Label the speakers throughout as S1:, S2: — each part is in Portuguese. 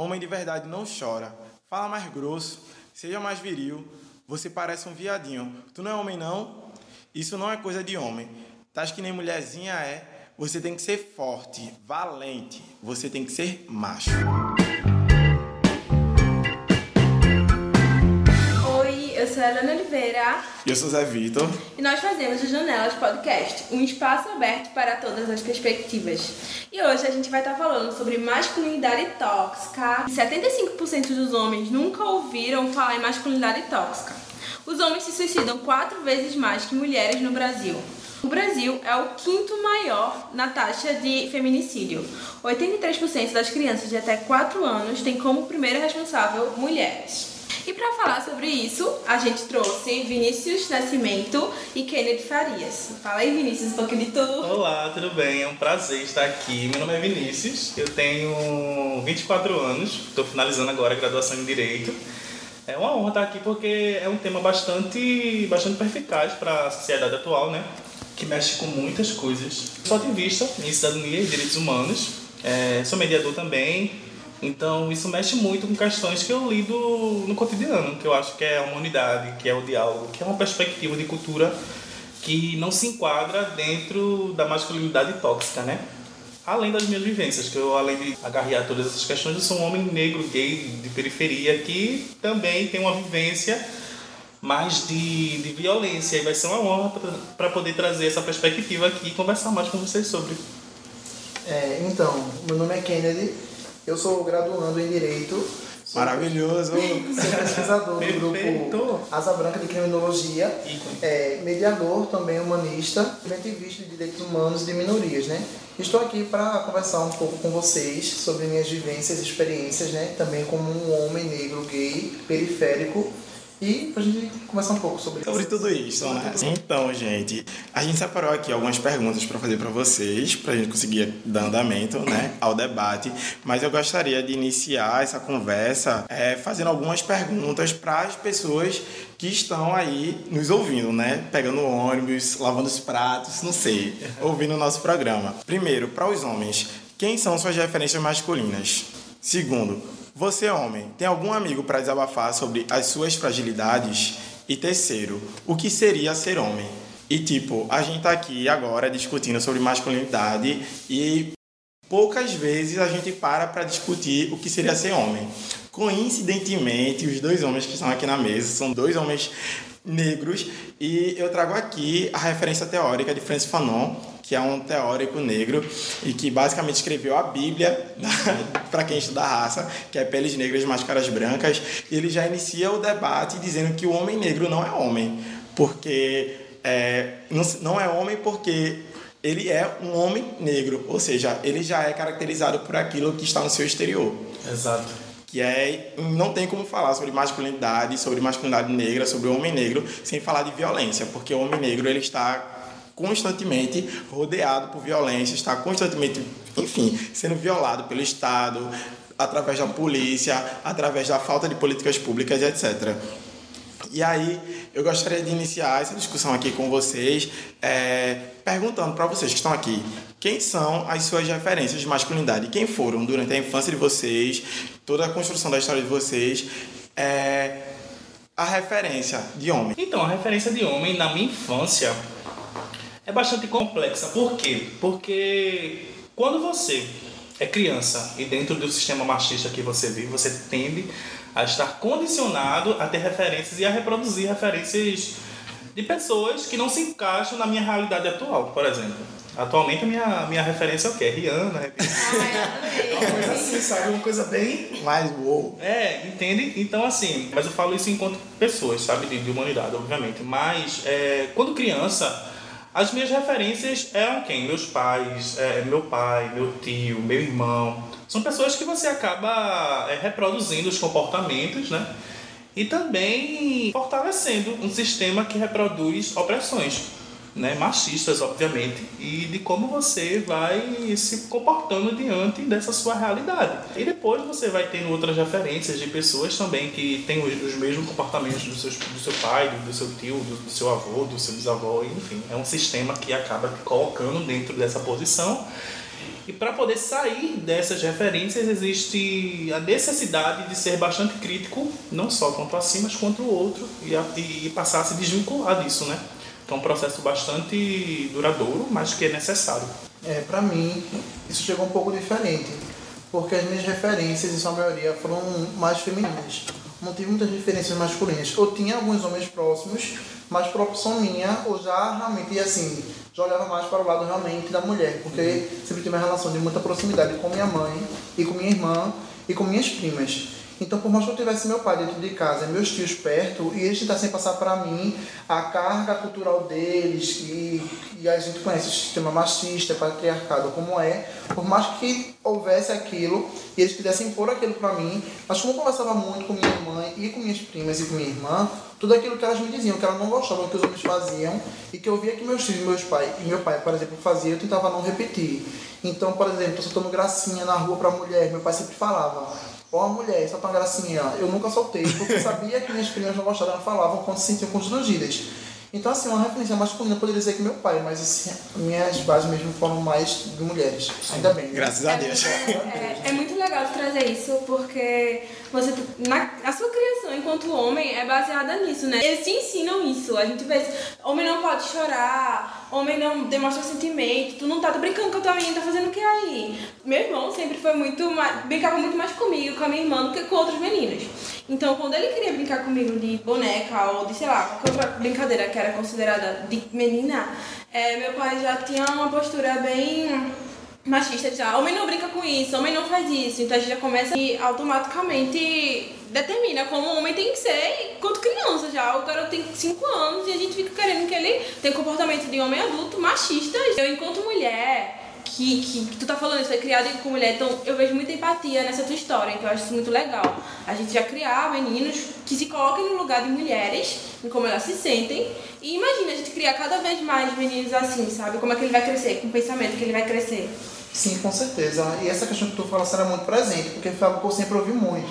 S1: Homem de verdade não chora. Fala mais grosso, seja mais viril. Você parece um viadinho. Tu não é homem, não? Isso não é coisa de homem. Tá que nem mulherzinha é. Você tem que ser forte, valente. Você tem que ser macho.
S2: Sou a Helena Oliveira.
S1: E eu sou Zé Vitor.
S2: E nós fazemos o Janelas Podcast, um espaço aberto para todas as perspectivas. E hoje a gente vai estar falando sobre masculinidade tóxica. 75% dos homens nunca ouviram falar em masculinidade tóxica. Os homens se suicidam quatro vezes mais que mulheres no Brasil. O Brasil é o quinto maior na taxa de feminicídio. 83% das crianças de até 4 anos têm como primeiro responsável mulheres. E para falar sobre isso, a gente trouxe Vinícius Nascimento e Kennedy Farias. Fala aí, Vinícius, um pouquinho de tu.
S3: Olá, tudo bem? É um prazer estar aqui. Meu nome é Vinícius, eu tenho 24 anos, estou finalizando agora a graduação em Direito. É uma honra estar aqui porque é um tema bastante, bastante perspicaz para a sociedade atual, né? que mexe com muitas coisas. Sou ativista em cidadania e direitos humanos, é, sou mediador também, então isso mexe muito com questões que eu lido no cotidiano, que eu acho que é a humanidade, que é o diálogo, que é uma perspectiva de cultura que não se enquadra dentro da masculinidade tóxica, né? Além das minhas vivências, que eu, além de agarrar todas essas questões, eu sou um homem negro, gay, de periferia, que também tem uma vivência mais de, de violência. E vai ser uma honra para poder trazer essa perspectiva aqui e conversar mais com vocês sobre.
S4: É, então, meu nome é Kennedy, eu sou graduando em Direito.
S1: Maravilhoso!
S4: Sou pesquisador do grupo Asa Branca de Criminologia, é, mediador também humanista, ativista de direitos humanos e de minorias, né? Estou aqui para conversar um pouco com vocês sobre minhas vivências e experiências, né? Também como um homem negro gay, periférico, e pra gente conversar um pouco sobre,
S1: sobre tudo isso, né? Então, gente, a gente separou aqui algumas perguntas para fazer para vocês, para a gente conseguir dar andamento né, ao debate. Mas eu gostaria de iniciar essa conversa é, fazendo algumas perguntas para as pessoas que estão aí nos ouvindo, né? Pegando ônibus, lavando os pratos, não sei, ouvindo o nosso programa. Primeiro, para os homens, quem são suas referências masculinas? Segundo, você, homem, tem algum amigo para desabafar sobre as suas fragilidades? E terceiro, o que seria ser homem? E tipo, a gente tá aqui agora discutindo sobre masculinidade e poucas vezes a gente para para discutir o que seria ser homem. Coincidentemente, os dois homens que estão aqui na mesa são dois homens negros e eu trago aqui a referência teórica de Francis Fanon, que é um teórico negro e que basicamente escreveu a Bíblia para quem estuda a raça, que é Peles Negras, Máscaras Brancas. E ele já inicia o debate dizendo que o homem negro não é homem, porque é, não, não é homem porque ele é um homem negro, ou seja, ele já é caracterizado por aquilo que está no seu exterior.
S3: Exato.
S1: Que é. Não tem como falar sobre masculinidade, sobre masculinidade negra, sobre o homem negro, sem falar de violência, porque o homem negro ele está constantemente rodeado por violência, está constantemente, enfim, sendo violado pelo Estado, através da polícia, através da falta de políticas públicas, etc. E aí, eu gostaria de iniciar essa discussão aqui com vocês, é, perguntando para vocês que estão aqui, quem são as suas referências de masculinidade? Quem foram durante a infância de vocês, toda a construção da história de vocês? É, a referência de homem.
S3: Então, a referência de homem na minha infância é bastante complexa. Por quê? Porque quando você é criança e dentro do sistema machista que você vive, você tende a estar condicionado a ter referências e a reproduzir referências de pessoas que não se encaixam na minha realidade atual, por exemplo. Atualmente a minha, minha referência é o quê? Rihanna.
S4: Ah, uma coisa assim, sabe? Uma coisa bem mais boa.
S3: É, entende? Então assim, mas eu falo isso enquanto pessoas, sabe? De, de humanidade, obviamente. Mas é, quando criança as minhas referências eram quem? Meus pais, é, meu pai, meu tio, meu irmão. São pessoas que você acaba é, reproduzindo os comportamentos, né? E também fortalecendo um sistema que reproduz opressões né, machistas, obviamente, e de como você vai se comportando diante dessa sua realidade. E depois você vai tendo outras referências de pessoas também que têm os, mesmos comportamentos do seu, do seu pai, do, do seu tio, do, do, seu avô, do seu bisavô, enfim, é um sistema que acaba colocando dentro dessa posição E para poder sair dessas referências, existe a necessidade de ser bastante crítico, não só quanto a si, mas quanto o outro, e, a, e passar a se desvincular disso, né? Então é um processo bastante duradouro, mas que é necessário.
S4: É, para mim, isso chegou um pouco diferente, porque as minhas referências, em sua maioria, foram mais femininas. Não tive muitas referências masculinas. Eu tinha alguns homens próximos, mas por opção minha, eu já realmente, assim, já olhava mais para o lado realmente da mulher, porque uhum. sempre tive uma relação de muita proximidade com minha mãe e com minha irmã e com minhas primas. Então, por mais que eu tivesse meu pai dentro de casa e meus tios perto, e eles tentassem passar para mim a carga cultural deles, e, e a gente conhece o sistema machista, patriarcado como é, por mais que houvesse aquilo, e eles quisessem impor aquilo para mim, mas como eu conversava muito com minha mãe e com minhas primas e com minha irmã, tudo aquilo que elas me diziam, que elas não gostavam que os homens faziam, e que eu via que meus tios, meus pais, e meu pai, por exemplo, faziam, eu tentava não repetir. Então, por exemplo, eu soltando gracinha na rua para mulher, meu pai sempre falava, Ó, mulher, só uma gracinha. Eu nunca soltei, porque eu sabia que minhas primas não gostavam, elas falavam quando se sentiam constrangidas. Então, assim, uma referência masculina poderia dizer que meu pai, mas assim, minhas bases mesmo foram mais de mulheres. Ainda bem. Né?
S1: Graças a Deus.
S2: É, é, é, muito legal trazer isso, porque você, na, a sua criação enquanto homem é baseada nisso, né? Eles te ensinam isso. A gente vê, homem não pode chorar, homem não demonstra sentimento, tu não tá, tá brincando com a tua menina, tá fazendo o que aí? Meu irmão sempre foi muito mais, brincava muito mais comigo, com a minha irmã, do que com outras meninas. Então, quando ele queria brincar comigo de boneca ou de, sei lá, qualquer outra brincadeira que era considerada de menina, é, meu pai já tinha uma postura bem machista já. Homem não brinca com isso, homem não faz isso. Então a gente já começa e automaticamente determina como o homem tem que ser enquanto criança já. O garoto tem 5 anos e a gente fica querendo que ele tenha comportamento de homem adulto machista. Eu, enquanto mulher, que, que, que, tu tá falando, isso foi criado com mulher, então eu vejo muita empatia nessa tua história, então eu acho isso muito legal. A gente já criar meninos que se coloquem no lugar de mulheres, em como elas se sentem, e imagina a gente criar cada vez mais meninos assim, sabe? Como é que ele vai crescer, com o pensamento que ele vai crescer.
S4: Sim, com certeza. E essa questão que tu fala era muito presente, porque foi algo que eu sempre ouvi muito.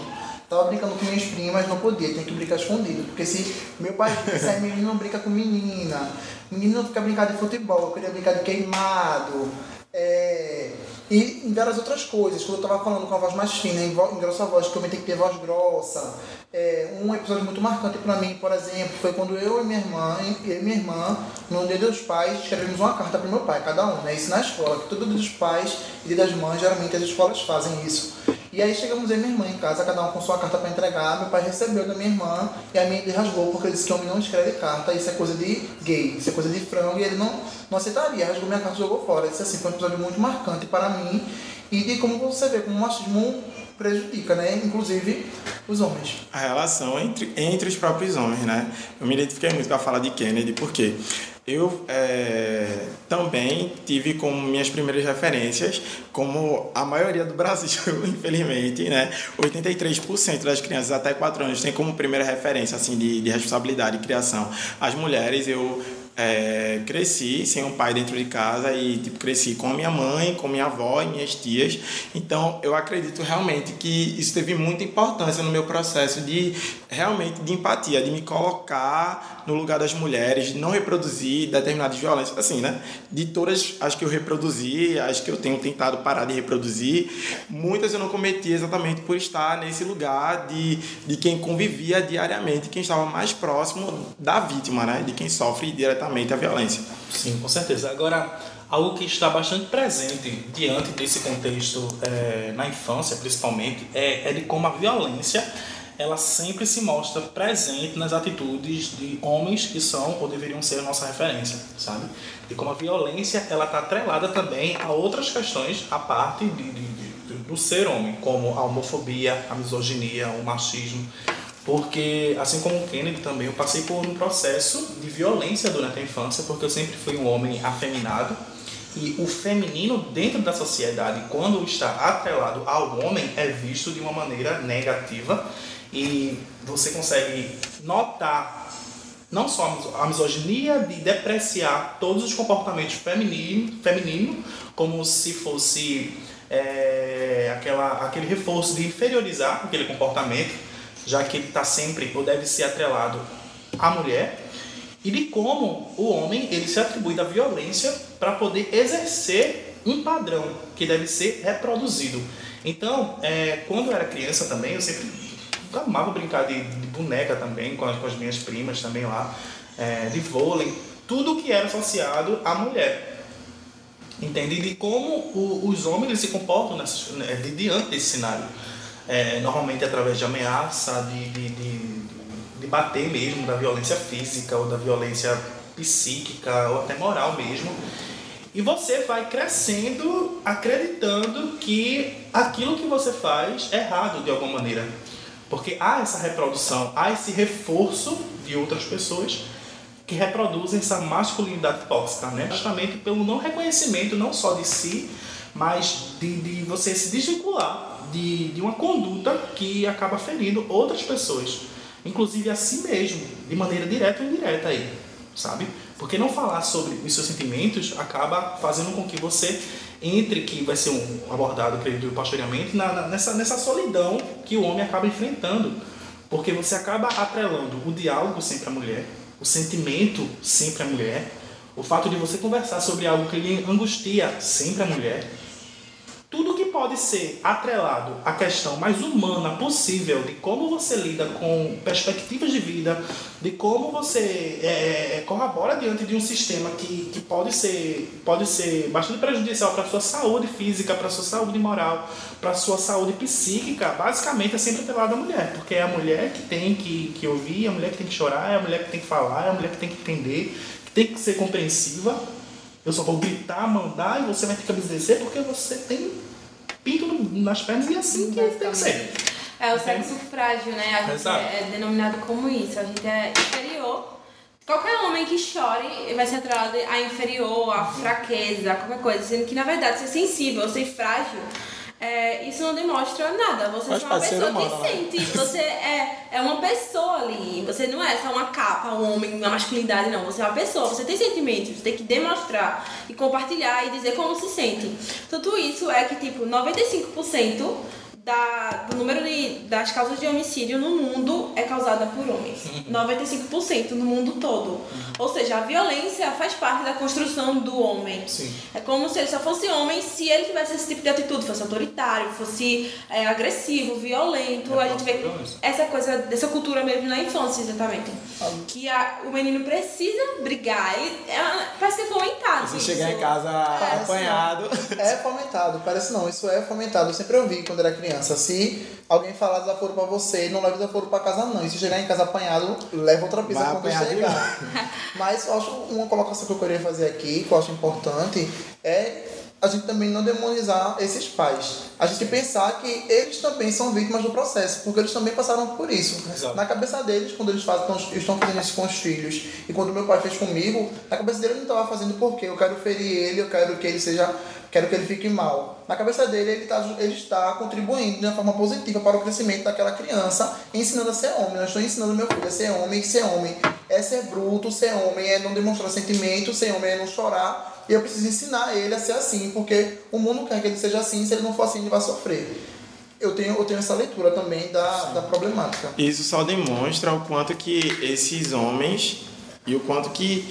S4: Tava brincando com minhas primas, não podia, tem que brincar escondido. Porque se meu pai disse, aí menino não brinca com menina, menino não fica brincando de futebol, eu queria brincar de queimado. É, e em várias outras coisas, quando eu estava falando com a voz mais fina, em, grossa voz, que eu tenho que ter voz grossa. É, um episódio muito marcante para mim, por exemplo, foi quando eu e minha irmã, e minha irmã, no dia dos pais, escrevemos uma carta para meu pai, cada um, né? Isso na escola, que todo dia dos pais e dia das mães, geralmente as escolas fazem isso. E aí chegamos eu e minha irmã em casa, cada um com sua carta para entregar. Meu pai recebeu da minha irmã e a minha ele rasgou porque ele disse que homem não escreve carta, isso é coisa de gay, isso é coisa de frango e ele não, não aceitaria. Rasgou minha carta e jogou fora. Isso assim, foi um episódio muito marcante para mim e de como você vê como o machismo prejudica, né? Inclusive os homens.
S1: A relação entre, entre os próprios homens, né? Eu me identifiquei muito com a fala de Kennedy, porque eu é, também tive como minhas primeiras referências, como a maioria do Brasil, infelizmente, né? 83% das crianças até 4 anos tem como primeira referência assim, de, de responsabilidade e criação as mulheres. Eu é, cresci sem um pai dentro de casa e tipo cresci com a minha mãe, com minha avó e minhas tias. Então eu acredito realmente que isso teve muita importância no meu processo de realmente de empatia, de me colocar no lugar das mulheres, de não reproduzir determinadas violências, assim, né? De todas as que eu reproduzi, as que eu tenho tentado parar de reproduzir, muitas eu não cometi exatamente por estar nesse lugar de, de quem convivia diariamente, quem estava mais próximo da vítima, né? De quem sofre diretamente a violência.
S3: Sim, com certeza. Agora, algo que está bastante presente diante desse contexto é, na infância, principalmente, é, é de como a violência ela sempre se mostra presente nas atitudes de homens que são ou deveriam ser a nossa referência, sabe? E como a violência ela está atrelada também a outras questões a parte de, de, de, do ser homem, como a homofobia, a misoginia, o machismo. Porque, assim como o Kennedy também, eu passei por um processo de violência durante a infância, porque eu sempre fui um homem afeminado. E o feminino dentro da sociedade, quando está atrelado ao homem, é visto de uma maneira negativa. E você consegue notar não só a misoginia de depreciar todos os comportamentos femininos, feminino, como se fosse é, aquela, aquele reforço de inferiorizar aquele comportamento já que ele está sempre ou deve ser atrelado à mulher, e de como o homem ele se atribui da violência para poder exercer um padrão que deve ser reproduzido. Então, é, quando eu era criança também, eu sempre amava brincar de, de boneca também, com as, com as, minhas primas também lá, é, de vôlei, tudo que era associado à mulher. Entende? De como o, os homens se comportam nessa, né, de, diante desse cenário. É, normalmente através de ameaça, de, de, de, de bater mesmo, da violência física ou da violência psíquica ou até moral mesmo. E você vai crescendo acreditando que aquilo que você faz é errado de alguma maneira. Porque há essa reprodução, há esse reforço de outras pessoas que reproduzem essa masculinidade tóxica, né? Justamente pelo não reconhecimento não só de si, mas de, de você se desvincular de, de uma conduta que acaba ferindo outras pessoas, inclusive a si mesmo, de maneira direta ou indireta aí, sabe? Porque não falar sobre os seus sentimentos acaba fazendo com que você entre, que vai ser um, abordado, acredito, posteriormente, na, na, nessa, nessa solidão que o homem acaba enfrentando. Porque você acaba atrelando o diálogo sempre à mulher, o sentimento sempre à mulher, o fato de você conversar sobre algo que lhe angustia sempre a mulher, pode ser atrelado à questão mais humana possível de como você lida com perspectivas de vida, de como você é, é corrobora diante de um sistema que, que pode, ser, pode ser bastante prejudicial para a sua saúde física, para a sua saúde moral, para a sua saúde psíquica, basicamente é sempre atrelado à mulher, porque é a mulher que tem que, que ouvir, é a mulher que tem que chorar, é a mulher que tem que falar, é a mulher que tem que entender, que tem que ser compreensiva. Eu só vou gritar, mandar e você vai ter que obedecer porque você tem pinto nas pernas e é assim que tem que ser.
S2: É o sexo frágil, né? A gente Exato. é denominado como isso. A gente é inferior. Qualquer homem que chore vai ser atrelado a inferior, a fraqueza, a qualquer coisa. Sendo que, na verdade, ser sensível, ser frágil é, isso não demonstra nada. Você é uma pessoa humano, que né? sente. Você é, é uma pessoa ali. Você não é só uma capa, um homem, uma masculinidade, não. Você é uma pessoa. Você tem sentimentos. Você tem que demonstrar e compartilhar e dizer como se sente. Tudo isso é que, tipo, 95% da, do número de, das causas de homicídio no mundo é causada por homens. 95% no mundo todo. Uhum. Ou seja, a violência faz parte da construção do homem.
S3: Sim.
S2: É como se ele só fosse homem se ele tivesse esse tipo de atitude, fosse autoritário, fosse é, agressivo, violento. É a gente vê essa coisa, dessa cultura mesmo na infância, exatamente. Ah. Que a, o menino precisa brigar. Ele, é, parece que é fomentado.
S1: Se chegar em casa é, apanhado.
S4: É fomentado, parece não, isso é fomentado. Eu sempre ouvi quando era criança criança. Se alguém falar desaforo pra você, não leva desaforo pra casa não. E se chegar em casa apanhado, leva outra pizza Vai quando chegar. Mas eu acho uma colocação que eu queria fazer aqui, que eu acho importante, é a gente também não demonizar esses pais. A gente pensar que eles também são vítimas do processo, porque eles também passaram por isso. Exato. Na cabeça deles, quando eles fazem, estão fazendo isso com os filhos, e quando meu pai fez comigo, na cabeça dele ele não estava fazendo porque eu quero ferir ele, eu quero que ele seja quero que ele fique mal. Na cabeça dele, ele, tá, ele está contribuindo de uma forma positiva para o crescimento daquela criança, ensinando a ser homem. Eu estou ensinando meu filho a ser homem, ser homem é ser bruto, ser homem é não demonstrar sentimento, ser homem é não chorar. E eu preciso ensinar ele a ser assim, porque o mundo quer que ele seja assim, se ele não for assim, ele vai sofrer. Eu tenho, eu tenho essa leitura também da, da problemática.
S1: Isso só demonstra o quanto que esses homens e o quanto que,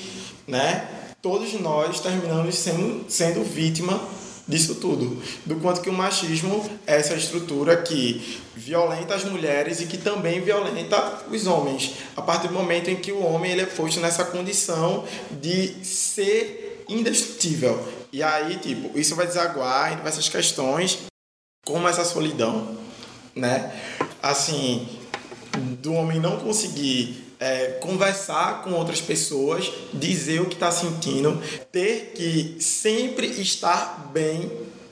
S1: né, todos nós terminamos sendo, sendo vítima disso tudo. Do quanto que o machismo é essa estrutura que violenta as mulheres e que também violenta os homens. A partir do momento em que o homem ele é posto nessa condição de ser indestrutível. E aí, tipo, isso vai desaguar em diversas questões, como essa solidão, né? Assim, do homem não conseguir é, conversar com outras pessoas, dizer o que está sentindo, ter que sempre estar bem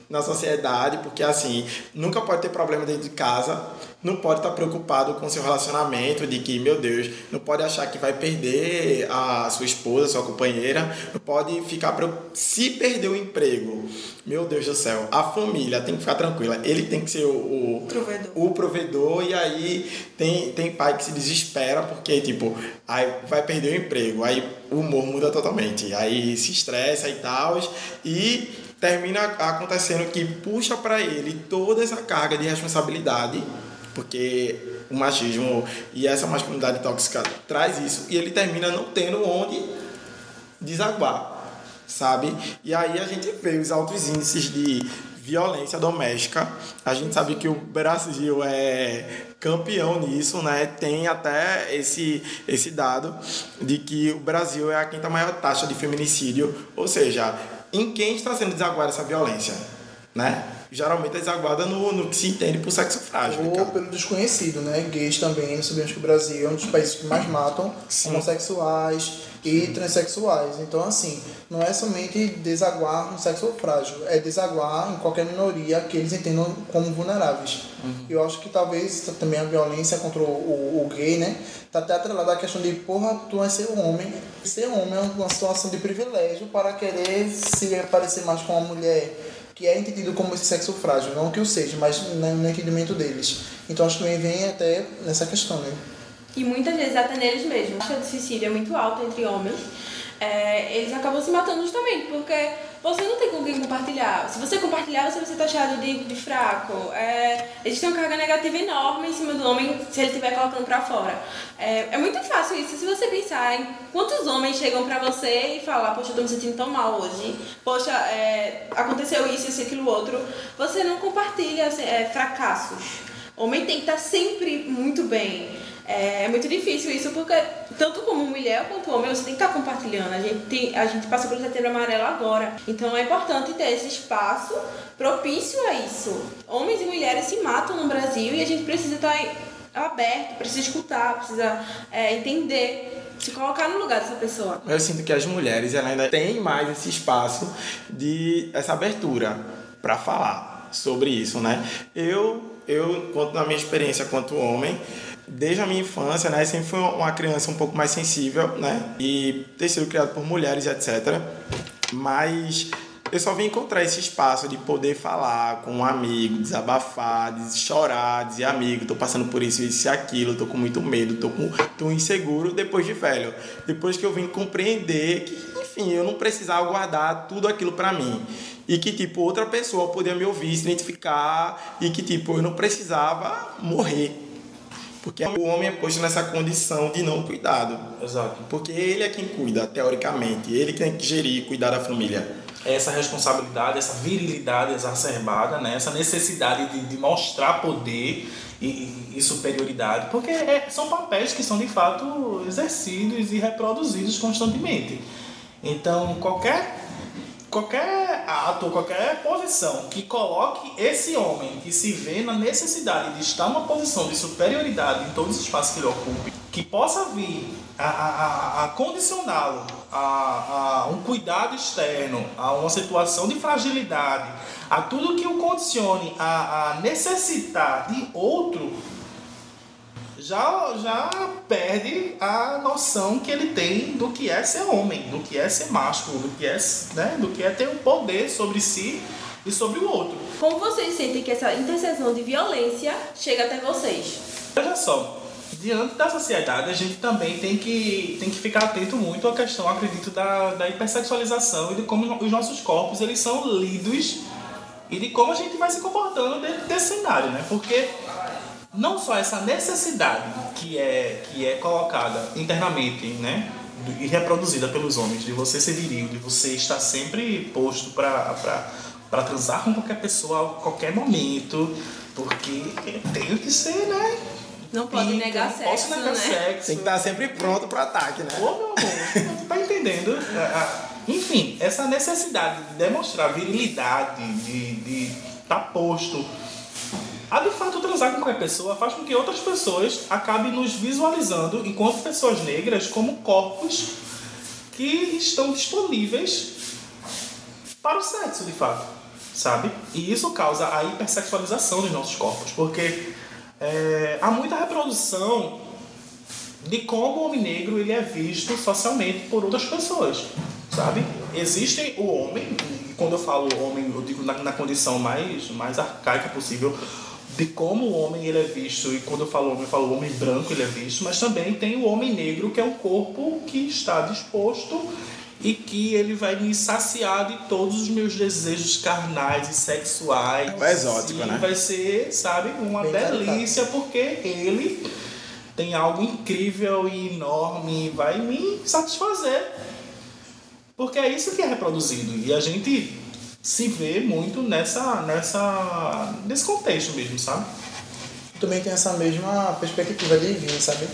S1: na sociedade, porque assim, nunca pode ter problema dentro de casa, não pode estar preocupado com seu relacionamento, de que, meu Deus, não pode achar que vai perder a sua esposa, sua companheira, não pode ficar se perder o emprego. Meu Deus do céu, a família tem que ficar tranquila, ele tem que ser o, o
S2: provedor.
S1: o provedor e aí tem, tem pai que se desespera porque, tipo, aí vai perder o emprego, aí o humor muda totalmente, aí se estressa e tal, e termina acontecendo que puxa para ele toda essa carga de responsabilidade porque o machismo e essa masculinidade tóxica traz isso e ele termina não tendo onde desaguar. sabe? E aí a gente vê os altos índices de violência doméstica. A gente sabe que o Brasil é campeão nisso, né? Tem até esse, esse dado de que o Brasil é a quinta maior taxa de feminicídio, ou seja, em quem está sendo desaguada essa violência, né? geralmente é desaguada no, no que se entende por sexo frágil.
S4: Ou cara. pelo desconhecido, né? Gays também, sabemos que o Brasil é um dos países que mais matam Sim. homossexuais e transexuais. Então, assim, não é somente desaguar no sexo frágil, é desaguar em qualquer minoria que eles entendam como vulneráveis. Uhum. Eu acho que talvez também a violência contra o, o, o gay, né? Tá até atrelada à questão de, porra, tu é ser homem. Ser homem é uma situação de privilégio para querer se parecer mais com uma mulher que é entendido como esse sexo frágil, não que o seja, mas no entendimento deles. Então acho que também vem até nessa questão, né?
S2: E muitas vezes até neles mesmos. A taxa de suicídio é muito alta entre homens. É, eles acabam se matando justamente porque você não tem com quem compartilhar. Se você compartilhar, você vai ser taxado de, de fraco. É, existe uma carga negativa enorme em cima do homem se ele estiver colocando pra fora. É, é muito fácil isso. Se você pensar em quantos homens chegam pra você e falar, poxa, eu tô me sentindo tão mal hoje, poxa, é, aconteceu isso, isso, aquilo, outro, você não compartilha assim, é, fracassos. O homem tem que estar sempre muito bem. É, é, muito difícil isso, porque tanto como mulher quanto homem, você tem que estar compartilhando. A gente, tem, a gente passa pelo setembro amarelo agora. Então é importante ter esse espaço propício a isso. Homens e mulheres se matam no Brasil e a gente precisa estar aberto, precisa escutar, precisa é, entender se colocar no lugar dessa pessoa.
S1: Eu sinto que as mulheres ainda têm mais esse espaço de essa abertura para falar sobre isso, né? Eu, eu, quanto na minha experiência quanto homem, desde a minha infância, né, sempre fui uma criança um pouco mais sensível, né, e ter sido criado por mulheres, etc. Mas eu só vim encontrar esse espaço de poder falar com um amigo, desabafar, de chorar, dizer amigo, tô passando por isso, isso e aquilo, tô com muito medo, tô, com, tô inseguro depois de velho. Depois que eu vim compreender que, enfim, eu não precisava guardar tudo aquilo para mim. E que, tipo, outra pessoa podia me ouvir, se identificar, e que, tipo, eu não precisava morrer porque o homem é posto nessa condição de não cuidado.
S3: Exato.
S1: Porque ele é quem cuida, teoricamente. Ele tem que gerir e cuidar da família.
S3: Essa responsabilidade, essa virilidade exacerbada, né? essa necessidade de, de mostrar poder e, e, e superioridade. Porque é, são papéis que são de fato exercidos e reproduzidos constantemente. Então, qualquer qualquer ato, qualquer posição que coloque esse homem que se vê na necessidade de estar numa posição de superioridade em todos os espaços que ele ocupe, que possa vir a, a, a condicioná-lo a, a um cuidado externo, a uma situação de fragilidade, a tudo que o condicione a, a necessitar de outro já, já perde a noção que ele tem do que é ser homem, do que é ser másculo, do que é, né, do que é ter um poder sobre si e sobre o outro.
S2: Como vocês sentem que essa interseção de violência chega até vocês?
S3: Veja só, diante da sociedade a gente também tem que, tem que ficar atento muito à questão, acredito, da, da hipersexualização e de como os nossos corpos eles são lidos e de como a gente vai se comportando dentro desse cenário, né? Porque não só essa necessidade que é, que é colocada internamente, né? E reproduzida pelos homens, de você ser viril, de você estar sempre posto para transar com qualquer pessoa a qualquer momento, porque tenho que ser, né?
S2: Não pode Pica, negar
S3: não
S2: sexo,
S3: posso negar
S2: né?
S3: sexo.
S1: Tem que estar sempre pronto para ataque, né?
S3: Ô, meu amor, tá entendendo? Enfim, essa necessidade de demonstrar virilidade, de estar tá posto a de fato transar com qualquer pessoa faz com que outras pessoas acabem nos visualizando enquanto pessoas negras como corpos que estão disponíveis para o sexo, de fato, sabe? E isso causa a hipersexualização dos nossos corpos, porque é, há muita reprodução de como o homem negro ele é visto socialmente por outras pessoas, sabe? Existe o homem, quando eu falo homem, eu digo na, na condição mais, mais arcaica possível, de como o homem ele é visto, e quando eu falo homem, eu falo homem branco ele é visto, mas também tem o homem negro, que é o corpo que está disposto e que ele vai me saciar de todos os meus desejos carnais e sexuais.
S1: É exótico,
S3: e
S1: né?
S3: vai ser, sabe, uma
S4: Bem
S3: delícia, porque ele tem algo incrível e enorme e vai me satisfazer Porque é isso que é reproduzido. E a gente se vê muito nessa, nessa, nesse contexto mesmo, sabe?
S4: Eu também tenho essa mesma perspectiva de vir, sabe?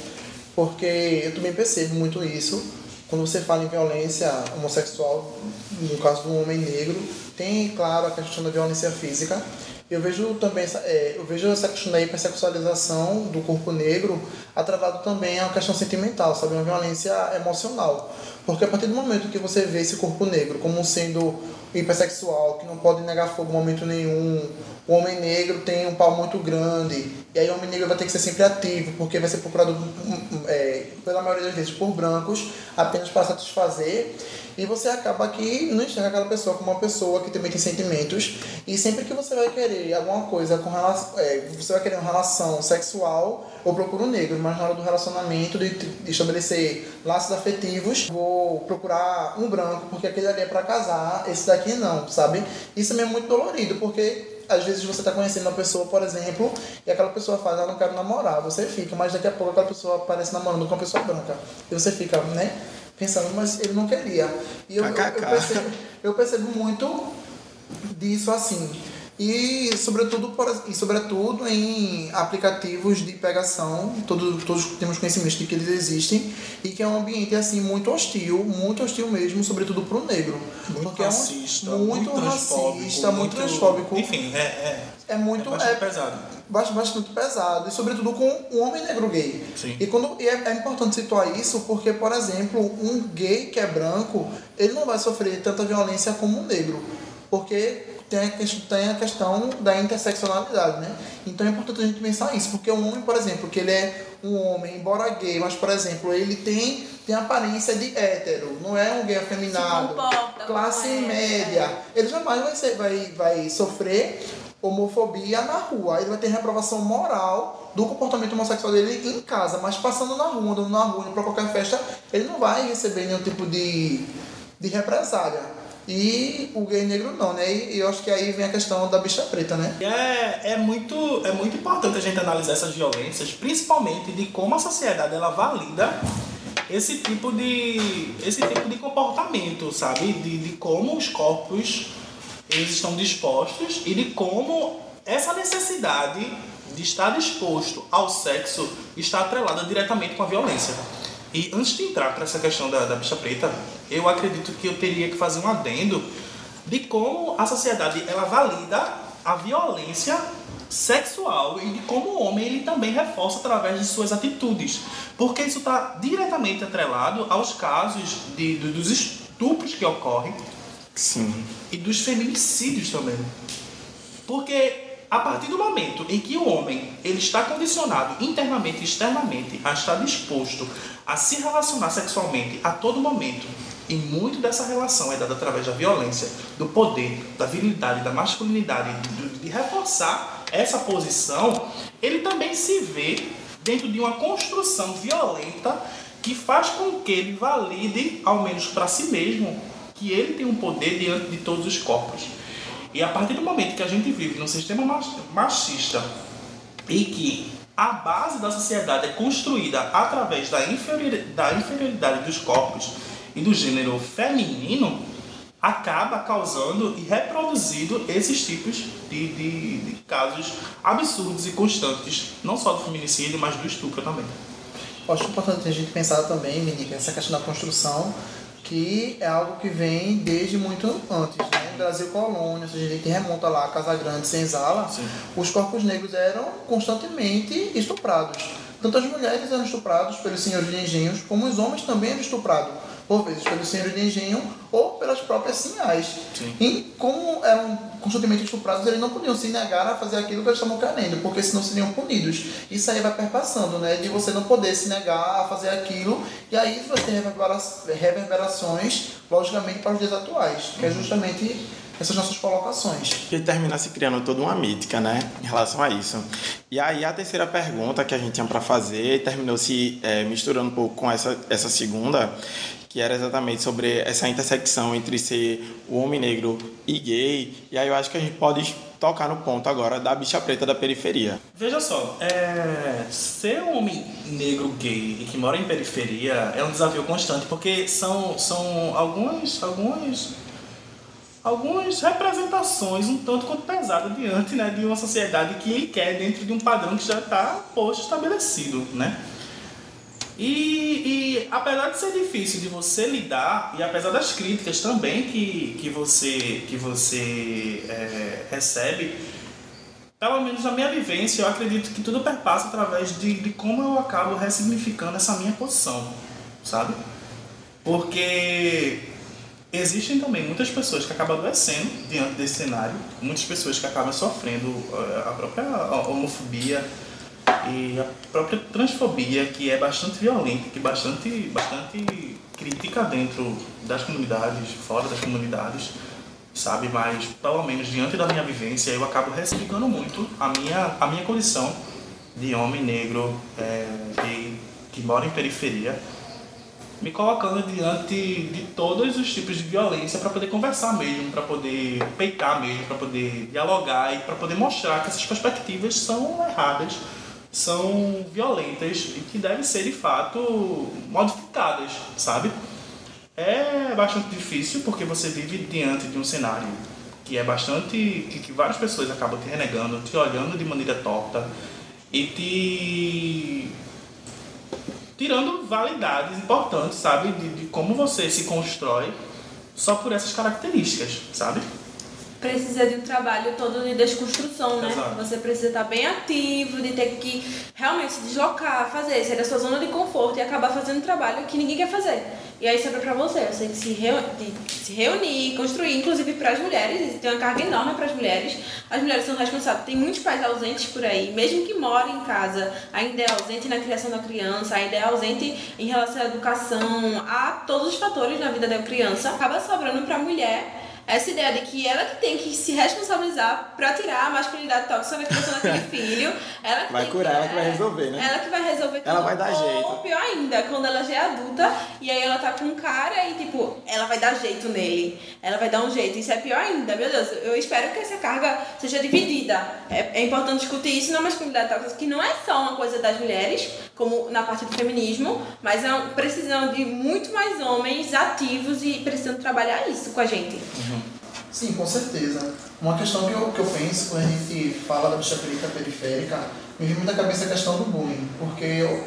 S4: Porque eu também percebo muito isso. Quando você fala em violência homossexual, no caso do homem negro, tem, claro, a questão da violência física, eu vejo também é, eu vejo essa questão da hipersexualização do corpo negro atrelado também a questão sentimental, sabe? Uma violência emocional. Porque a partir do momento que você vê esse corpo negro como sendo hipersexual, que não pode negar fogo em momento nenhum, o homem negro tem um pau muito grande, e aí o homem negro vai ter que ser sempre ativo, porque vai ser procurado é, pela maioria das vezes por brancos, apenas para satisfazer e você acaba que não enxerga aquela pessoa como uma pessoa que também tem sentimentos. E sempre que você vai querer alguma coisa com relação. É, você vai querer uma relação sexual, eu procuro um negro, mas na hora do relacionamento, de, de estabelecer laços afetivos, vou procurar um branco, porque aquele ali é para casar, esse daqui não, sabe? Isso também é muito dolorido, porque às vezes você está conhecendo uma pessoa, por exemplo, e aquela pessoa fala, ah, não quero namorar, você fica, mas daqui a pouco aquela pessoa aparece namorando com uma pessoa branca. E você fica, né? pensando, mas ele não queria. E eu, eu, eu, percebo, eu percebo muito disso assim. E sobretudo, por, e sobretudo em aplicativos de pegação, todos, todos temos conhecimento de que eles existem, e que é um ambiente assim muito hostil, muito hostil mesmo, sobretudo para o negro.
S3: Muito porque racista,
S4: é um, muito, muito racista, muito, transfóbico.
S3: Enfim, é, é,
S4: é muito
S3: é bastante é, pesado.
S4: Bastante pesado, e sobretudo com um homem negro gay.
S3: Sim.
S4: E, quando, e é, é importante situar isso porque, por exemplo, um gay que é branco, ele não vai sofrer tanta violência como um negro. Porque tem a, tem a questão da interseccionalidade, né? Então é importante a gente pensar isso, porque um homem, por exemplo, que ele é um homem, embora gay, mas, por exemplo, ele tem, tem aparência de hétero, não é um gay afeminado, classe média, ele jamais vai, ser, vai, vai sofrer homofobia na rua, ele vai ter reprovação moral do comportamento homossexual dele em casa, mas passando na rua, andando na rua, indo pra qualquer festa, ele não vai receber nenhum tipo de, de represália. E o gay negro não, né? E eu acho que aí vem a questão da bicha preta, né?
S3: É, é, muito, é muito importante a gente analisar essas violências, principalmente de como a sociedade ela valida esse tipo de, esse tipo de comportamento, sabe? De, de como os corpos eles estão dispostos e de como essa necessidade de estar disposto ao sexo está atrelada diretamente com a violência. E antes de entrar para essa questão da, da bicha preta, eu acredito que eu teria que fazer um adendo de como a sociedade ela valida a violência sexual e de como o homem ele também reforça através de suas atitudes, porque isso está diretamente atrelado aos casos de, de, dos estupros que ocorrem
S1: Sim.
S3: e dos feminicídios também, porque a partir do momento em que o homem ele está condicionado internamente e externamente a estar disposto a se relacionar sexualmente a todo momento, e muito dessa relação é dada através da violência, do poder, da virilidade, da masculinidade, de, reforçar essa posição, ele também se vê dentro de uma construção violenta que faz com que ele valide, ao menos para si mesmo, que ele tem um poder diante de todos os corpos. E a partir do momento que a gente vive num sistema machista e que a base da sociedade é construída através da inferioridade dos corpos e do gênero feminino, acaba causando e reproduzindo esses tipos de, de, de casos absurdos e constantes, não só do feminicídio, mas do estupro também.
S4: Acho importante a gente pensar também, Minica, essa questão da construção que é algo que vem desde muito antes, né? Brasil colônia, se a gente remonta lá a Casa Grande, Senzala, Sim. os corpos negros eram constantemente estuprados. Tanto as mulheres eram estupradas pelos senhores de engenhos, como os homens também eram estuprados por vezes pelo senhor de engenho ou pelas próprias sinhais.
S3: Sim.
S4: E como eram constantemente estuprados, eles não podiam se negar a fazer aquilo que eles estavam querendo, porque senão seriam punidos. Isso aí vai perpassando, né? De você não poder se negar a fazer aquilo, e aí vai ter reverberações, logicamente, para os dias atuais, que é uhum. justamente essas nossas colocações.
S1: E termina se criando toda uma mítica, né, em relação a isso. E aí a terceira pergunta que a gente tinha para fazer terminou se é, misturando um pouco com essa, essa segunda, que era exatamente sobre essa intersecção entre ser o homem negro e gay. E aí eu acho que a gente pode tocar no ponto agora da bicha preta da periferia.
S3: Veja só, é... ser um homem negro gay e que mora em periferia é um desafio constante, porque são, são algumas, algumas, algumas representações um tanto quanto pesadas diante né, de uma sociedade que quer dentro de um padrão que já está posto estabelecido, né? E, e, apesar de ser difícil de você lidar, e apesar das críticas também que, que você, que você é, recebe, pelo menos na minha vivência, eu acredito que tudo perpassa através de, de como eu acabo ressignificando essa minha posição, sabe? Porque existem também muitas pessoas que acabam adoecendo diante desse cenário, muitas pessoas que acabam sofrendo é, a própria homofobia, e a própria transfobia, que é bastante violenta, que bastante, bastante crítica dentro das comunidades, fora das comunidades, sabe? Mas, pelo menos diante da minha vivência, eu acabo ressignificando muito a minha, a minha condição de homem negro é, que, que mora em periferia, me colocando diante de todos os tipos de violência para poder conversar mesmo, para poder peitar mesmo, para poder dialogar e para poder mostrar que essas perspectivas são erradas são violentas e que devem ser de fato modificadas, sabe? É bastante difícil porque você vive diante de um cenário que é bastante. que, que várias pessoas acabam te renegando, te olhando de maneira torta e te. tirando validades importantes, sabe? De, de como você se constrói só por essas características, sabe?
S2: Precisa de um trabalho todo de desconstrução, né?
S3: Exato.
S2: Você precisa estar bem ativo, de ter que realmente se deslocar, fazer, sair da sua zona de conforto e acabar fazendo um trabalho que ninguém quer fazer. E aí sobra pra você, você tem que se, reu se reunir, construir, inclusive para as mulheres, tem uma carga enorme para as mulheres. As mulheres são responsáveis, tem muitos pais ausentes por aí, mesmo que morem em casa, ainda é ausente na criação da criança, ainda é ausente em relação à educação, a todos os fatores na vida da criança, acaba sobrando para a mulher essa ideia de que ela que tem que se responsabilizar para tirar a masculinidade tóxica da criação daquele filho. Ela que
S1: vai curar,
S2: que,
S1: ela que vai resolver, né?
S2: Ela que vai resolver tudo.
S1: Ela vai dar
S2: ou,
S1: jeito.
S2: Ou pior ainda, quando ela já é adulta e aí ela tá com um cara e tipo, ela vai dar jeito nele. Ela vai dar um jeito. Isso é pior ainda, meu Deus. Eu espero que essa carga seja dividida. É, é importante discutir isso na masculinidade tóxica, que não é só uma coisa das mulheres, como na parte do feminismo, mas é um, precisam de muito mais homens ativos e precisam trabalhar isso com a gente.
S3: Uhum.
S4: Sim, com certeza. Uma questão que eu, que eu penso quando a gente fala da bicha preta periférica, me vem muito à cabeça a questão do bullying. Porque eu,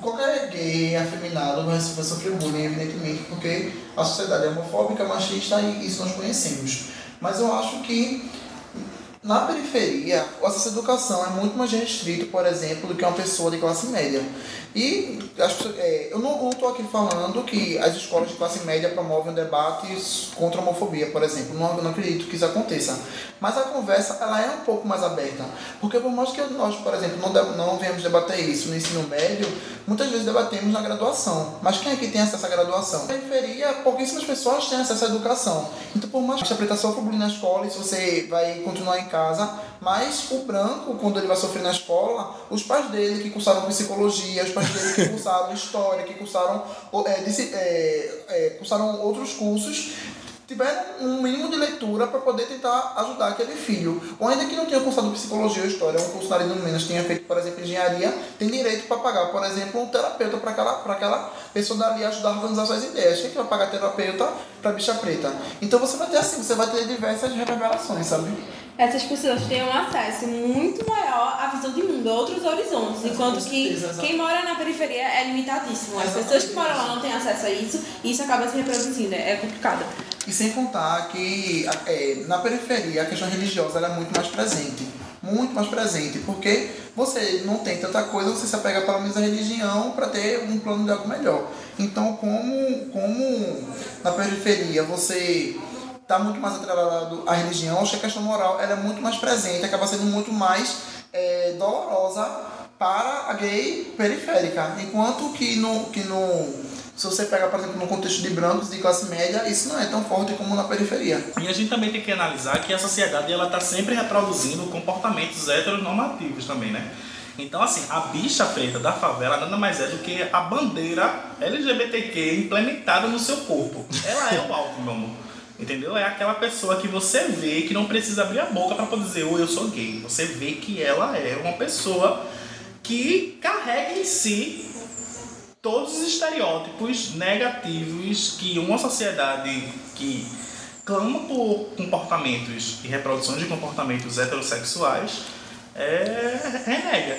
S4: qualquer gay afeminado vai, vai sofrer bullying, evidentemente, porque a sociedade é homofóbica, machista e isso nós conhecemos. Mas eu acho que na periferia, o acesso à educação é muito mais restrito, por exemplo, do que uma pessoa de classe média. E as, é, eu não estou aqui falando que as escolas de classe média promovem debates contra a homofobia, por exemplo. Não, não acredito que isso aconteça. Mas a conversa ela é um pouco mais aberta. Porque por mais que nós, por exemplo, não, não venhamos debater isso no ensino médio, muitas vezes debatemos na graduação. Mas quem é que tem acesso à graduação? Na periferia, pouquíssimas pessoas têm acesso à educação. Então, por mais que a preta sofra bullying na escola, e se você vai continuar em casa, mas o branco, quando ele vai sofrer na escola, os pais dele que cursaram psicologia, os pais dele que cursaram história, que cursaram, é, é, é, cursaram outros cursos, tiveram um mínimo de leitura para poder tentar ajudar aquele filho. Ou ainda que não tenha cursado psicologia ou história, um curso na área Minas tenha feito, por exemplo, engenharia, tem direito para pagar, por exemplo, um terapeuta para aquela, aquela pessoa dali ajudar a organizar suas ideias. Quem é que vai pagar terapeuta para bicha preta? Então você vai ter assim, você vai ter diversas reverberações, sabe?
S2: Essas pessoas têm um acesso muito maior à visão de mundo, a outros horizontes, enquanto que quem mora na periferia é limitadíssimo. As pessoas que moram lá não têm acesso a isso e isso acaba se reproduzindo, é complicado.
S4: E sem contar que é, na periferia a questão religiosa é muito mais presente. Muito mais presente, porque você não tem tanta coisa, você se apega pelo menos à religião para ter um plano de algo melhor. Então, como, como na periferia você está muito mais atrelado à religião, acho que a questão moral ela é muito mais presente, acaba sendo muito mais é, dolorosa para a gay periférica. Enquanto que no, que no se você pega, por exemplo, no contexto de brancos de classe média, isso não é tão forte como na periferia.
S3: E a gente também tem que analisar que a sociedade ela está sempre reproduzindo comportamentos heteronormativos também, né? Então, assim, a bicha preta da favela nada mais é do que a bandeira LGBTQ implementada no seu corpo. Ela é o alvo, meu amor. Entendeu? É aquela pessoa que você vê que não precisa abrir a boca para poder dizer, oh, eu sou gay. Você vê que ela é uma pessoa que carrega em si todos os estereótipos negativos que uma sociedade que clama por comportamentos e reproduções de comportamentos heterossexuais é, renega.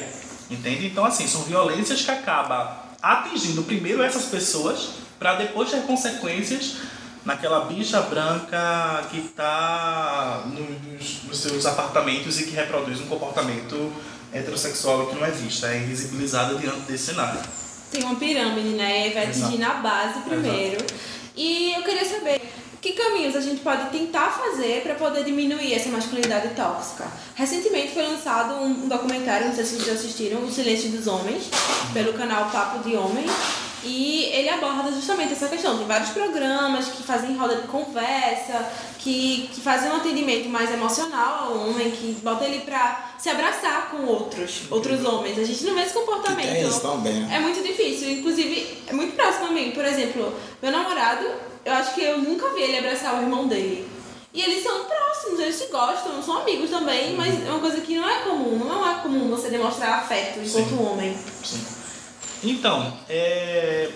S3: Entende? Então, assim, são violências que acabam atingindo primeiro essas pessoas para depois ter consequências naquela bicha branca que está nos, nos, seus apartamentos e que reproduz um comportamento heterossexual que não é vista, é invisibilizada diante desse cenário.
S2: Tem uma pirâmide, né? E vai atingir na base primeiro. Exato. E eu queria saber que caminhos a gente pode tentar fazer para poder diminuir essa masculinidade tóxica? Recentemente foi lançado um documentário, não sei se vocês já assistiram, O Silêncio dos Homens, pelo canal Papo de Homem. E ele aborda justamente essa questão. Tem vários programas que fazem roda de conversa, que, que fazem um atendimento mais emocional ao homem, que bota ele pra se abraçar com outros, outros homens. A gente não vê esse comportamento. É,
S1: isso também.
S2: é muito difícil. Inclusive, é muito próximo a mim. Por exemplo, meu namorado, eu acho que eu nunca vi ele abraçar o irmão dele. E eles são próximos, eles se gostam, são amigos também, mas é uma coisa que não é comum. Não é comum você demonstrar afeto enquanto Sim. homem. Sim.
S3: Então, é,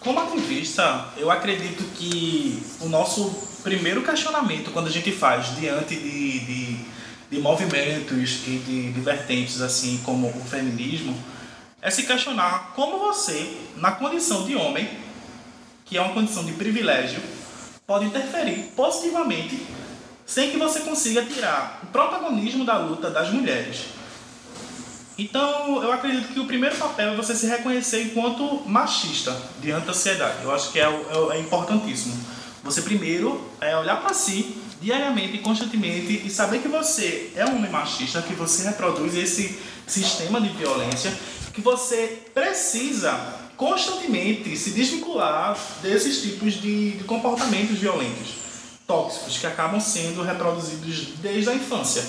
S3: como ativista, eu acredito que o nosso primeiro questionamento quando a gente faz diante de, de, de movimentos e de, de vertentes assim como o feminismo é se questionar como você, na condição de homem, que é uma condição de privilégio, pode interferir positivamente sem que você consiga tirar o protagonismo da luta das mulheres. Então, eu acredito que o primeiro papel é você se reconhecer enquanto machista diante da sociedade. Eu acho que é, é, é importantíssimo. Você primeiro é olhar para si diariamente e constantemente e saber que você é um homem machista, que você reproduz esse sistema de violência, que você precisa constantemente se desvincular desses tipos de, de comportamentos violentos, tóxicos, que acabam sendo reproduzidos desde a infância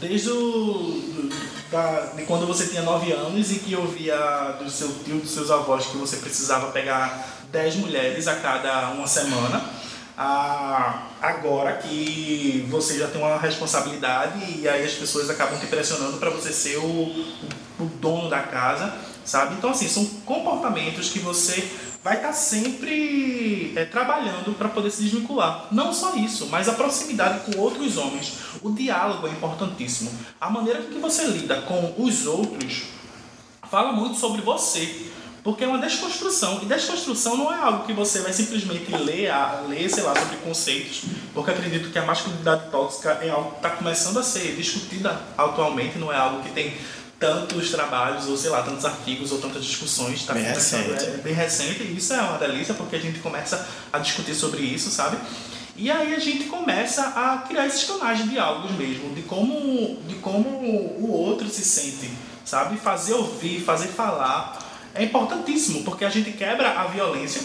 S3: desde o, da, de quando você tinha 9 anos e que ouvia do seu tio, dos seus avós que você precisava pegar 10 mulheres a cada uma semana, a, agora que você já tem uma responsabilidade e aí as pessoas acabam te pressionando para você ser o, o, o dono da casa, sabe? Então, assim, são comportamentos que você vai estar tá sempre é, trabalhando para poder se desvincular. Não só isso, mas a proximidade com outros homens. O diálogo é importantíssimo. A maneira com que você lida com os outros fala muito sobre você. Porque é uma desconstrução. E desconstrução não é algo que você vai simplesmente ler, ler sei lá, sobre conceitos. Porque acredito que a masculinidade tóxica é algo que está começando a ser discutida atualmente, não é algo que tem tantos trabalhos, ou sei lá, tantos artigos ou tantas discussões.
S1: Tá bem recente.
S3: É bem recente, e isso é uma delícia porque a gente começa a discutir sobre isso, sabe? E aí a gente começa a criar esses canais de diálogos mesmo, de como, de como o outro se sente, sabe? Fazer ouvir, fazer falar é importantíssimo, porque a gente quebra a violência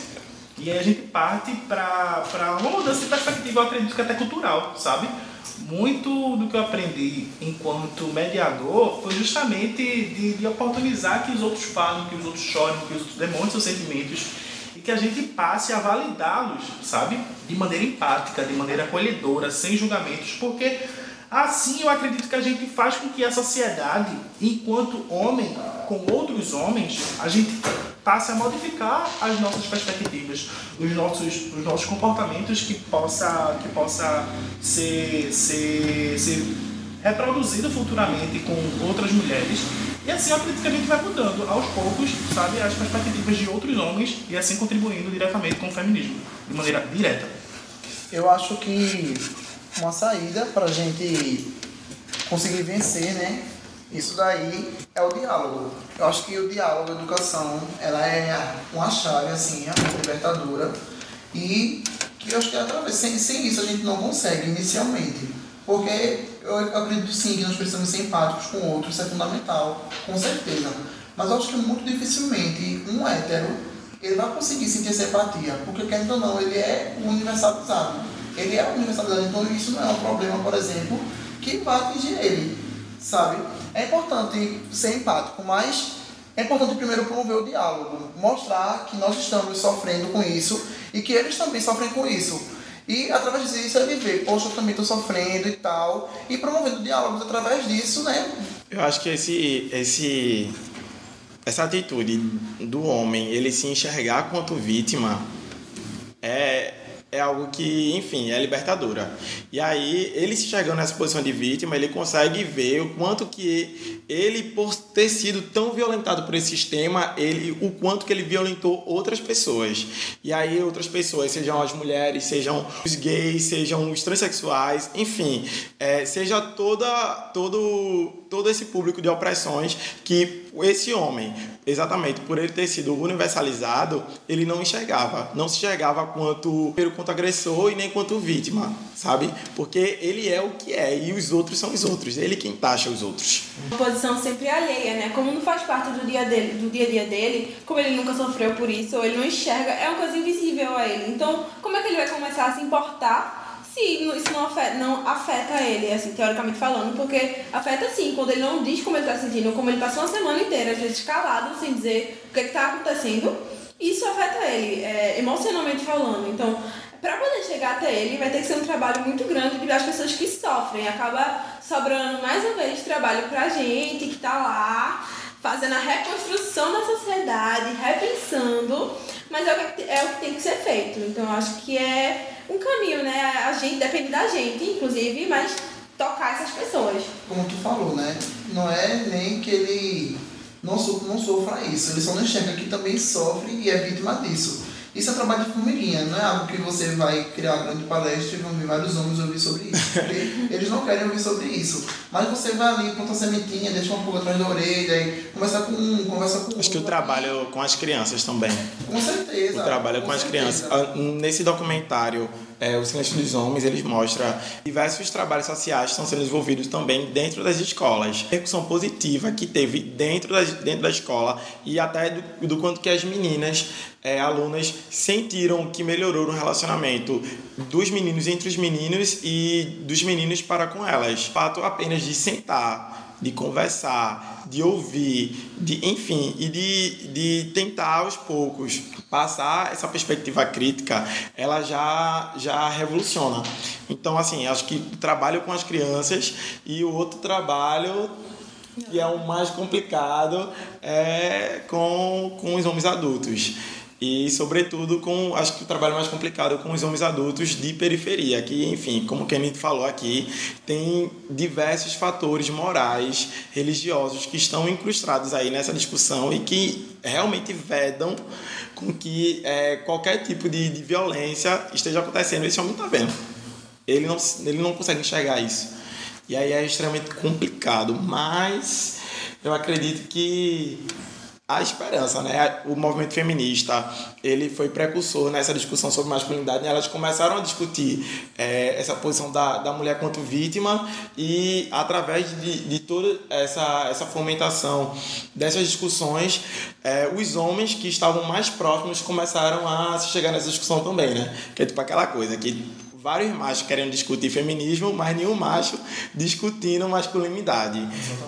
S3: e aí a gente parte para uma mudança de perspectiva, eu acredito que até cultural, sabe? Muito do que eu aprendi enquanto mediador foi justamente de, de oportunizar que os outros falem, que os outros chorem, que os outros demonstrem seus sentimentos e que a gente passe a validá-los, sabe? De maneira empática, de maneira acolhedora, sem julgamentos, porque assim eu acredito que a gente faz com que a sociedade, enquanto homem, com outros homens, a gente passe a modificar as nossas perspectivas, os nossos, os nossos comportamentos que possa, que possa ser, ser, ser reproduzido futuramente com outras mulheres. E assim acredito que a gente vai mudando aos poucos, sabe, as perspectivas de outros homens e assim contribuindo diretamente com o feminismo, de maneira direta.
S4: Eu acho que uma saída para a gente conseguir vencer, né, isso daí é o diálogo. Eu acho que o diálogo, a educação, ela é uma chave, assim, é uma libertadora. E que eu acho que é através, sem, sem isso a gente não consegue inicialmente. Porque eu acredito sim que nós precisamos ser empáticos com outros, isso é fundamental, com certeza. Mas eu acho que muito dificilmente um hétero ele vai conseguir sentir essa empatia, porque querendo ou não, ele é universalizado. Ele é universalizado, então isso não é um problema, por exemplo, que vai atingir ele, sabe? É importante ser empático, mas é importante primeiro promover o diálogo, mostrar que nós estamos sofrendo com isso e que eles também sofrem com isso. E através disso é viver, poxa, eu também tô sofrendo e tal. E promovendo diálogos através disso, né?
S1: Eu acho que esse, esse, essa atitude do homem, ele se enxergar quanto vítima, é, é algo que, enfim, é libertadora. E aí, ele se chegando nessa posição de vítima, ele consegue ver o quanto que ele, por ter sido tão violentado por esse sistema, ele, o quanto que ele violentou outras pessoas. E aí, outras pessoas, sejam as mulheres, sejam os gays, sejam os transexuais, enfim, é, seja toda, todo, todo esse público de opressões que esse homem, exatamente por ele ter sido universalizado, ele não enxergava. Não se enxergava quanto, quanto agressor e nem quanto vítima, sabe? Porque ele é o que é e os outros são os outros. Ele quem taxa os outros.
S2: Uma posição sempre alheia, né? Como não faz parte do dia, dele, do dia a dia dele, como ele nunca sofreu por isso, ou ele não enxerga, é uma coisa invisível a ele. Então, como é que ele vai começar a se importar se isso não afeta, não afeta ele, assim, teoricamente falando, porque afeta sim, quando ele não diz como ele está sentindo, como ele passou uma semana inteira, às vezes calado, sem dizer o que está acontecendo, isso afeta ele, é, emocionalmente falando. Então, para poder chegar até ele, vai ter que ser um trabalho muito grande de as pessoas que sofrem. Acaba sobrando mais uma vez trabalho pra gente que tá lá, fazendo a reconstrução da sociedade, repensando, mas é o que, é o que tem que ser feito. Então, acho que é um caminho, né? A gente depende da gente, inclusive, mas tocar essas pessoas.
S4: Como tu falou, né? Não é nem que ele não, so, não sofra isso, ele só não enxerga que também sofre e é vítima disso. Isso é trabalho de formiguinha, não é algo que você vai criar uma grande palestra e vão vir vários homens ouvir sobre isso. Porque eles não querem ouvir sobre isso. Mas você vai ali, planta a sementinha, deixa um pouco atrás da orelha, e conversa com um, conversa com outro.
S1: Acho que o trabalho com as crianças também.
S4: Com certeza.
S1: O trabalho com, com as crianças. Ah, nesse documentário, é, O Silêncio dos Homens, eles mostram diversos trabalhos sociais que estão sendo desenvolvidos também dentro das escolas. A repercussão positiva que teve dentro da, dentro da escola e até do, do quanto que as meninas, é, alunas, sentiram que melhorou no relacionamento dos meninos entre os meninos e dos meninos para com elas. O fato apenas de sentar de conversar, de ouvir, de enfim, e de, de tentar aos poucos passar essa perspectiva crítica, ela já já revoluciona. Então, assim, acho que trabalho com as crianças e o outro trabalho que é o mais complicado é com, com os homens adultos e sobretudo com acho que o trabalho mais complicado com os homens adultos de periferia que enfim como gente falou aqui tem diversos fatores morais religiosos que estão incrustados aí nessa discussão e que realmente vedam com que é, qualquer tipo de, de violência esteja acontecendo. Esse homem está vendo. Ele não ele não consegue enxergar isso. E aí é extremamente complicado mas eu acredito que a esperança, né? O movimento feminista, ele foi precursor nessa discussão sobre masculinidade, né? elas começaram a discutir é, essa posição da, da mulher quanto vítima e através de, de toda essa, essa fomentação dessas discussões, é, os homens que estavam mais próximos começaram a se chegar nessa discussão também, né? Que é tipo aquela coisa que vários machos querendo discutir feminismo, mas nenhum macho discutindo masculinidade.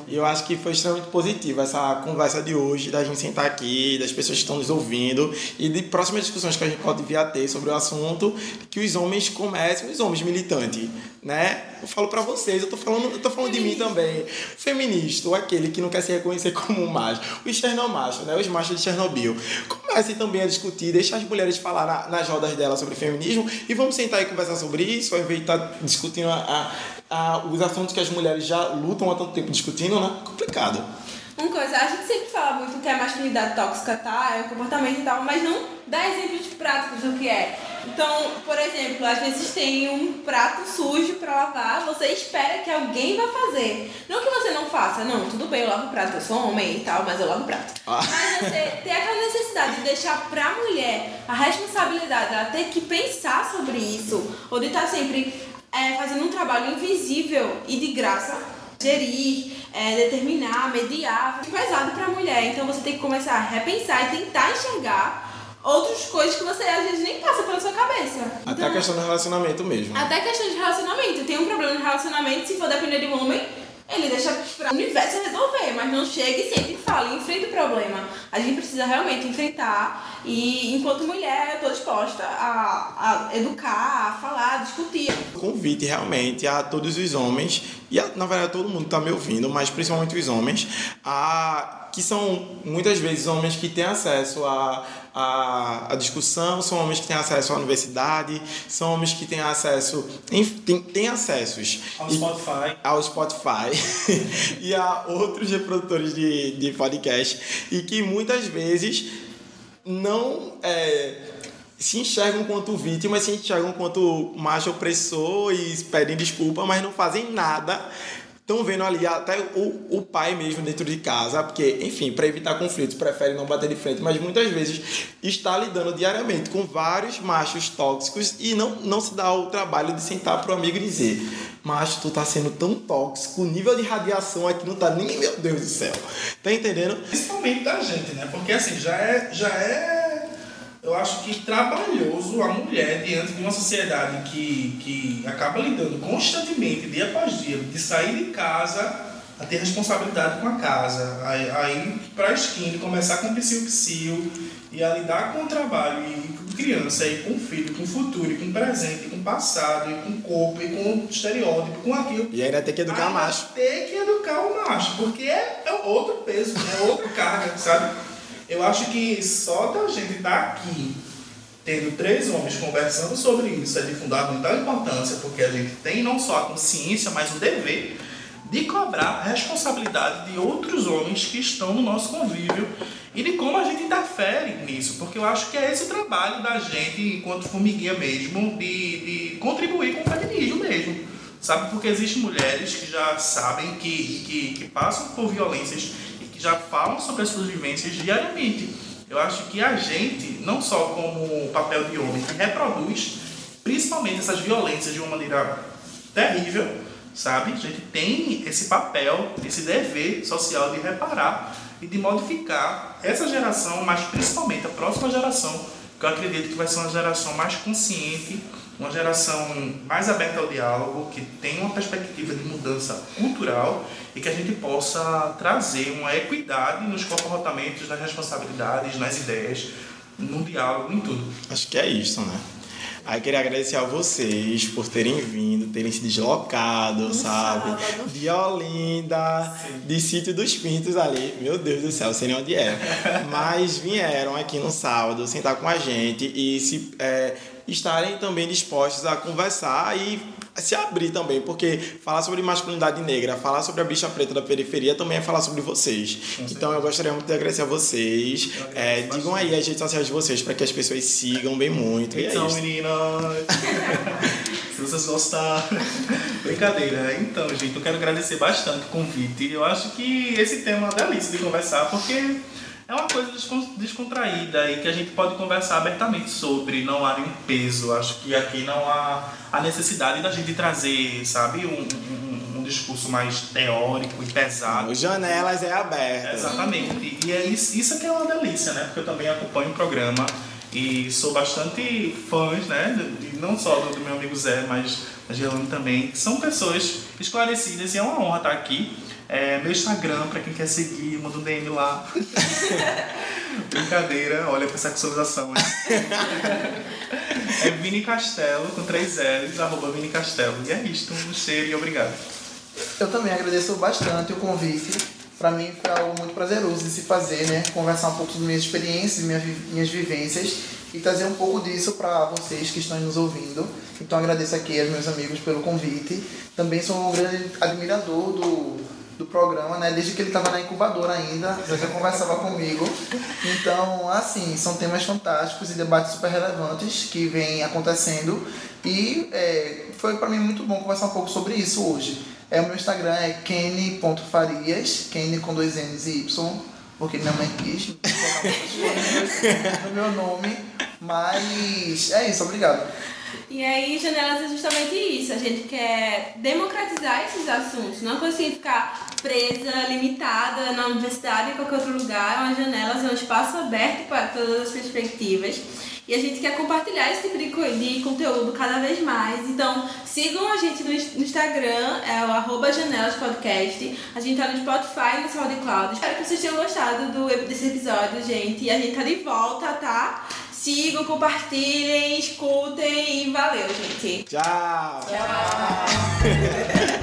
S1: E eu acho que foi extremamente positiva essa conversa de hoje, da gente sentar aqui, das pessoas que estão nos ouvindo e de próximas discussões que a gente pode vir a ter sobre o assunto, que os homens comecem, os homens militantes, né? Eu falo para vocês, eu tô falando, eu tô falando de mim também. feminista, ou aquele que não quer se reconhecer como um macho, o chernomacho, né? Os machos de Chernobyl. Comecem também a discutir, deixar as mulheres falar na, nas rodas delas sobre feminismo e vamos sentar e conversar sobre isso, ao invés de estar tá discutindo a, a, a, os assuntos que as mulheres já lutam há tanto tempo discutindo, né? Complicado.
S2: Uma coisa, a gente sempre fala muito que a masculinidade tóxica tá, é o comportamento e tal, mas não dá exemplos práticos do que é. Então, por exemplo, às vezes tem um prato sujo para lavar, você espera que alguém vá fazer. Não que você não faça, não, tudo bem, eu lavo o prato, eu sou homem e tal, mas eu lavo o prato. Ah. Mas você tem aquela necessidade de deixar pra mulher a responsabilidade dela ter que pensar sobre isso, ou de estar sempre é, fazendo um trabalho invisível e de graça, gerir, é, determinar, mediar, é pesado pra mulher. Então você tem que começar a repensar e tentar enxergar outras coisas que você às vezes nem passa pela sua cabeça.
S1: Até a questão do relacionamento mesmo.
S2: Até a questão de relacionamento. Tem um problema no relacionamento, se for depender de um homem, ele deixa para o universo resolver, mas não chega e sempre fala, enfrenta o problema. A gente precisa realmente enfrentar e, enquanto mulher, eu estou disposta a, a educar, a falar, a discutir.
S1: Convite realmente a todos os homens, e a, na verdade todo mundo está me ouvindo, mas principalmente os homens, a que são muitas vezes homens que têm acesso a a, a discussão, são homens que têm acesso à universidade, são homens que têm acesso, têm, têm acessos.
S3: Ao Spotify,
S1: ao Spotify. E a outros reprodutores de, de podcast. E que muitas vezes não é, se enxergam quanto vítimas, se enxergam quanto macho opressor e pedem desculpa, mas não fazem nada estão vendo ali até o, o pai mesmo dentro de casa, porque, enfim, para evitar conflitos, prefere não bater de frente, mas muitas vezes está lidando diariamente com vários machos tóxicos e não, não se dá o trabalho de sentar pro amigo e dizer: Macho, tu tá sendo tão tóxico, o nível de radiação aqui não tá nem, meu Deus do céu. Tá entendendo?
S3: Principalmente da gente, né? Porque assim, já é. Já é eu acho que trabalhoso a mulher diante de uma sociedade que, que acaba lidando constantemente, dia após dia, de sair de casa a ter responsabilidade com a casa, aí, aí para a esquina, começar com psiu-psiu e a lidar com o trabalho e com criança, e com o filho, com o futuro, e com o presente, e com o passado, e com o corpo, e com o estereótipo, com aquilo.
S1: E ainda tem que educar o macho.
S3: Tem que educar o macho, porque é, é outro peso, é outra carga, sabe? Eu acho que só da gente estar tá aqui, tendo três homens conversando sobre isso, é de fundamental importância, porque a gente tem não só a consciência, mas o dever de cobrar a responsabilidade de outros homens que estão no nosso convívio e de como a gente interfere nisso, porque eu acho que é esse o trabalho da gente, enquanto formiguinha mesmo, de, de contribuir com o feminismo mesmo. Sabe? Porque existem mulheres que já sabem que, que, que passam por violências já falam sobre as suas vivências diariamente. Eu acho que a gente, não só como papel de homem que reproduz, principalmente essas violências de uma maneira terrível, sabe? A gente tem esse papel, esse dever social de reparar e de modificar essa geração, mas principalmente a próxima geração, que eu acredito que vai ser uma geração mais consciente uma geração mais aberta ao diálogo, que tem uma perspectiva de mudança cultural e que a gente possa trazer uma equidade nos comportamentos, nas responsabilidades, nas ideias, no diálogo, em tudo.
S1: Acho que é isso, né? Aí queria agradecer a vocês por terem vindo, terem se deslocado, no sabe? Sábado. De Olinda, Sim. de Sítio dos Pintos ali. Meu Deus do céu, sei nem onde é. Mas vieram aqui no sábado sentar com a gente e se é, estarem também dispostos a conversar e se abrir também, porque falar sobre masculinidade negra, falar sobre a bicha preta da periferia também é falar sobre vocês. então eu gostaria muito de agradecer a vocês. É, digam aí as redes sociais de vocês para que as pessoas sigam bem muito.
S3: Então, é meninas, se vocês gostaram. Brincadeira. Então, gente, eu quero agradecer bastante o convite. Eu acho que esse tema é delícia de conversar, porque é uma coisa descontraída e que a gente pode conversar abertamente sobre, não há nenhum peso. Acho que aqui não há a necessidade da gente trazer, sabe, um, um, um discurso mais teórico e pesado.
S1: Janelas é aberto.
S3: Exatamente. E é isso, isso que é uma delícia, né? Porque eu também acompanho o programa e sou bastante fã, né? E não só do, meu amigo Zé, mas da Gelane também, são pessoas esclarecidas e é uma honra estar aqui. É, meu Instagram, pra quem quer seguir, manda um DM lá. Brincadeira, olha pra sexualização. é Vini Castelo, com três L's, arroba Vini Castelo. E é isto, um cheiro e obrigado.
S4: Eu também agradeço bastante o convite. Para mim foi algo muito prazeroso de se fazer, né? Conversar um pouco sobre minhas experiências, minhas, minhas vivências e trazer um pouco disso para vocês que estão nos ouvindo. Então agradeço aqui aos meus amigos pelo convite. Também sou um grande admirador do do programa, né? Desde que ele estava na incubadora ainda, já conversava comigo. Então, assim, são temas fantásticos e debates super relevantes que vêm acontecendo. E é, foi para mim muito bom conversar um pouco sobre isso hoje. É, o meu Instagram é kenny.farias, Kenny com dois N's e Y, porque minha mãe quis no meu nome. Mas é isso, obrigado.
S2: E aí, janelas é justamente isso. A gente quer democratizar esses assuntos. Não conseguir ficar presa, limitada na universidade ou qualquer outro lugar. Uma janela, é um espaço aberto para todas as perspectivas. E a gente quer compartilhar esse tipo de, conteúdo cada vez mais. Então, sigam a gente no, Instagram, é o arroba Janelas. A gente tá no Spotify e no SoundCloud. Espero que vocês tenham gostado do, desse episódio, gente. E a gente tá de volta, tá? Sigam, compartilhem, escutem e valeu, gente.
S1: Tchau.
S2: Tchau.